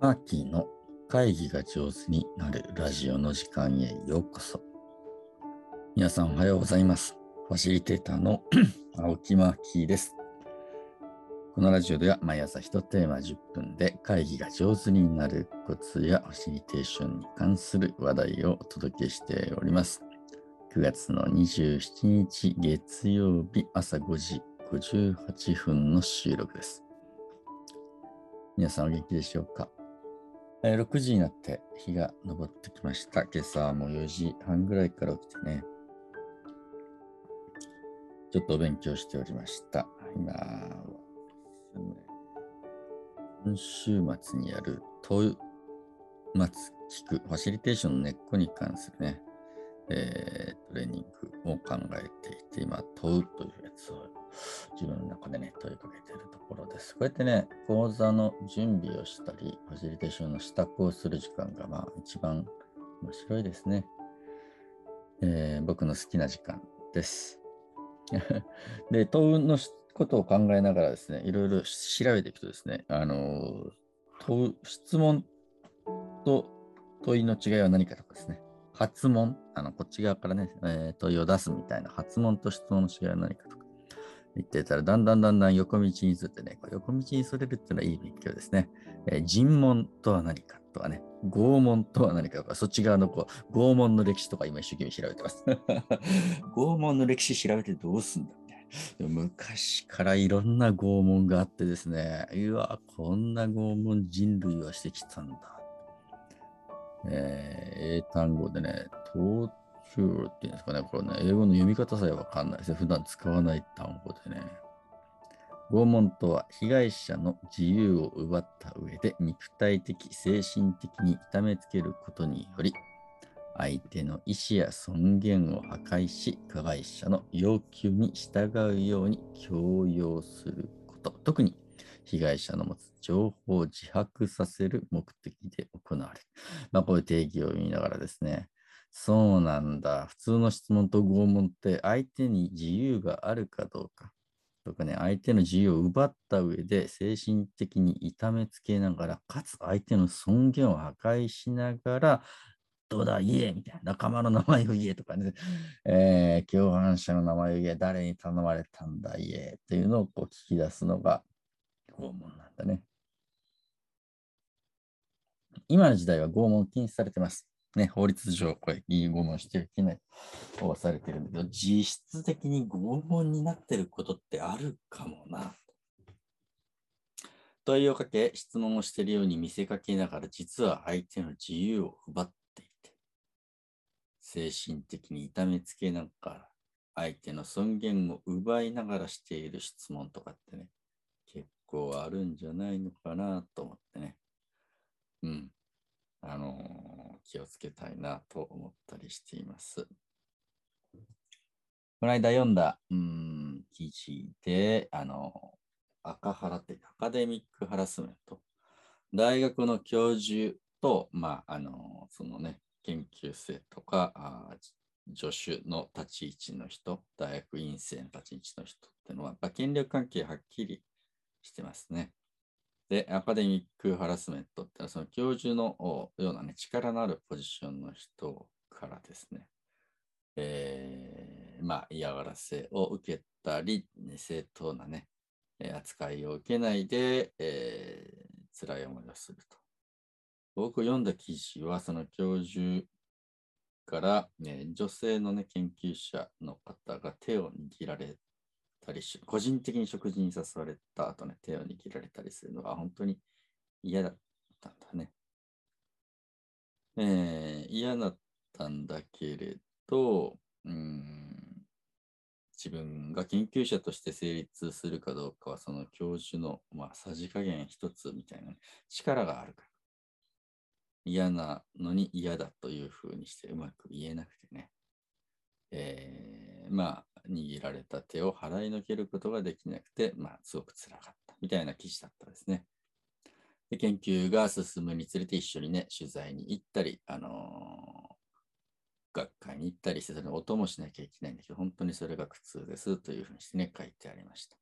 マーキーの会議が上手になるラジオの時間へようこそ。皆さんおはようございます。ファシリテーターの 青木マーキーです。このラジオでは毎朝1テーマ10分で会議が上手になるコツやファシリテーションに関する話題をお届けしております。9月の27日月曜日朝5時58分の収録です。皆さんお元気でしょうか？えー6時になって日が昇ってきました。今朝はもう4時半ぐらいから起きてね、ちょっとお勉強しておりました。今今週末にやる問末聞くファシリテーションの根っこに関するね、えートレーニングを考えていて、今問うというやつを自分の中でね、問いかけているところです。こうやってね、講座の準備をしたり、ファシリテーションの支度をする時間が、まあ、一番面白いですね。えー僕の好きな時間です。で、問うのことを考えながらですね、いろいろ調べていくとですね、あの問、質問と問いの違いは何かとかですね、発問、あの、こっち側からね、えー問いを出すみたいな発問と質問の違いは何かとか言ってたら、だんだんだんだん横道にずれてね、こ横道にそれるっていうのはいい勉強ですね。えー尋問とは何かとかね、拷問とは何かとか、そっち側のこう、拷問の歴史とか今一生懸命調べてます。拷問の歴史調べてどうすんだみたいな。でも昔からいろんな拷問があってですね、うわ、こんな拷問人類はしてきたんだ。えー英単語でね、トーチューっていうんですかね、これね、英語の読み方さえわかんないですね。普段使わない単語でね。拷問とは被害者の自由を奪った上で肉体的、精神的に痛めつけることにより、相手の意思や尊厳を破壊し、加害者の要求に従うように強要すること。特に被害者の持つ情報を自白させる目的で行われる。まあ、こういう定義を見ながらですね、そうなんだ。普通の質問と拷問って相手に自由があるかどうか。とかね、相手の自由を奪った上で精神的に痛めつけながら、かつ相手の尊厳を破壊しながら、どうだ、言えみたいな、仲間の名前を言えとかね、えー共犯者の名前を言え、誰に頼まれたんだ、言えっていうのをこう聞き出すのが拷問なんだね。今の時代は拷問禁止されてます。ね、法律上、これ、拷問してはいけないとはされてるんだけど、実質的に拷問になってることってあるかもな。問いをかけ、質問をしているように見せかけながら、実は相手の自由を奪っていて、精神的に痛めつけながら、相手の尊厳を奪いながらしている質問とかってね、結構あるんじゃないのかなと思ってね。うん。あのー気をつけたいなと思ったりしています。この間読んだ、うん、記事で、あの赤ハラってアカデミックハラスメント。大学の教授と、まあ、あのそのね、研究生とか、あ助手の立ち位置の人、大学院生の立ち位置の人っていうのは、やっぱ権力関係はっきりしてますね。で、アカデミックハラスメントってのは、その教授のようなね、力のあるポジションの人からですね、えーまあ、嫌がらせを受けたり、ね正当なね、扱いを受けないで、えー辛い思いをすると。僕読んだ記事は、その教授から、ね、女性の、ね、研究者の方が手を握られたりし、個人的に食事に誘われた後ね、手を握られたりするのが本当に嫌だったんだね。えー嫌だったんだけれど、うん、自分が研究者として成立するかどうかは、その教授の、まあ、さじ加減一つみたいなね、力があるから。嫌なのに嫌だというふうにしてうまく言えなくてね。えーまあ、握られた手を払いのけることができなくて、まあ、すごく辛かったみたいな記事だったですね。で研究が進むにつれて一緒にね、取材に行ったり、あのー学会に行ったりして、それを音もしなきゃいけないんだけど、本当にそれが苦痛ですというふうにしてね、書いてありました。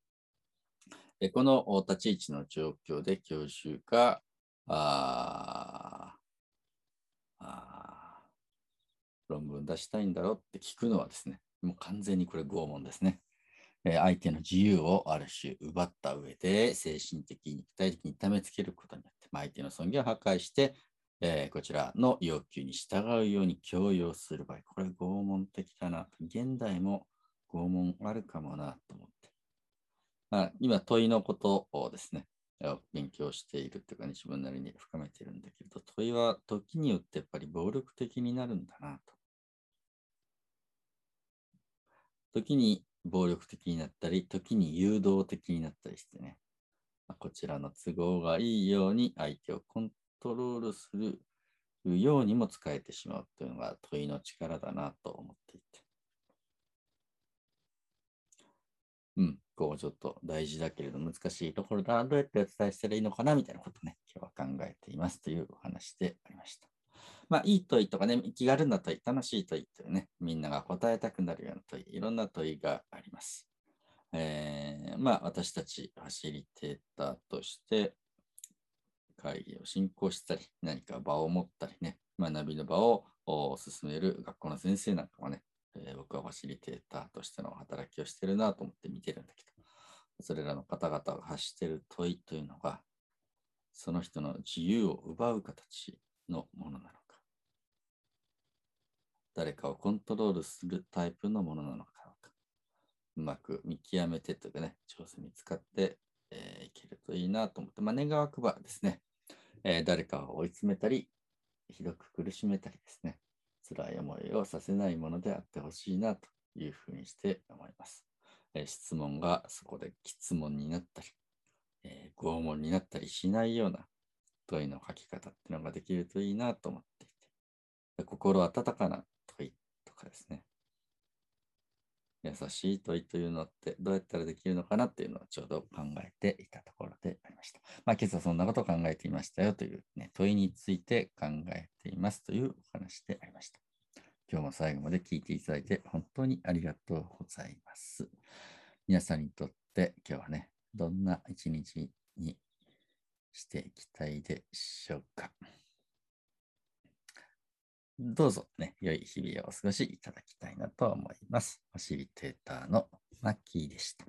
でこの立ち位置の状況で教授が、ああ論文出したいんだろうって聞くのはですね、もう完全にこれ拷問ですね。え相手の自由をある種奪った上で、精神的、肉体的に痛めつけることによって、まあ、相手の尊厳を破壊して、えー、こちらの要求に従うように強要する場合、これ拷問的だなと。現代も拷問あるかもなと思って。まあ、今、問いのことをですね、勉強しているというか、ね、自分なりに深めているんだけど、問いは時によってやっぱり暴力的になるんだなと。時に暴力的になったり、時に誘導的になったりしてね、こちらの都合がいいように相手をコントロールするようにも使えてしまうというのが問いの力だなと思っていて。うん、こうちょっと大事だけれど難しいところだ。どうやってお伝えしたらいいのかな？みたいなことね、今日は考えていますというお話でま。あ、いい問いとかね、気軽な問い、楽しい問いというね、みんなが答えたくなるような問い、いろんな問いがあります。えー、まあ、私たちファシリテーターとして会議を進行したり、何か場を持ったりね、学びの場を進める学校の先生なんかはね、えー、僕はファシリテーターとしての働きをしてるなと思って見てるんだけど、それらの方々が発してる問いというのが、その人の自由を奪う形のものなの、誰かをコントロールするタイプのものなのかうまく見極めてというかね、上手に使って、えー、けるといいなと思って、まあ、願わくばですね、えー、誰かを追い詰めたり、ひどく苦しめたりですね、辛い思いをさせないものであってほしいなというふうにして思います。えー、質問がそこで質問になったり、え拷問になったりしないような問いの書き方っていうのができるといいなと思っていて、心温かな問いとかですね、優しい問いというのってどうやったらできるのかなっていうのをちょうど考えていたところでありました。まあ、今朝そんなことを考えていましたよという、ね、問いについて考えていますというお話でありました。今日も最後まで聞いていただいて本当にありがとうございます。皆さんにとって今日はね、どんな一日にしていきたいでしょうか。どうぞね、良い日々をお過ごしいただきたいなと思います。ファシリテーターのマッキーでした。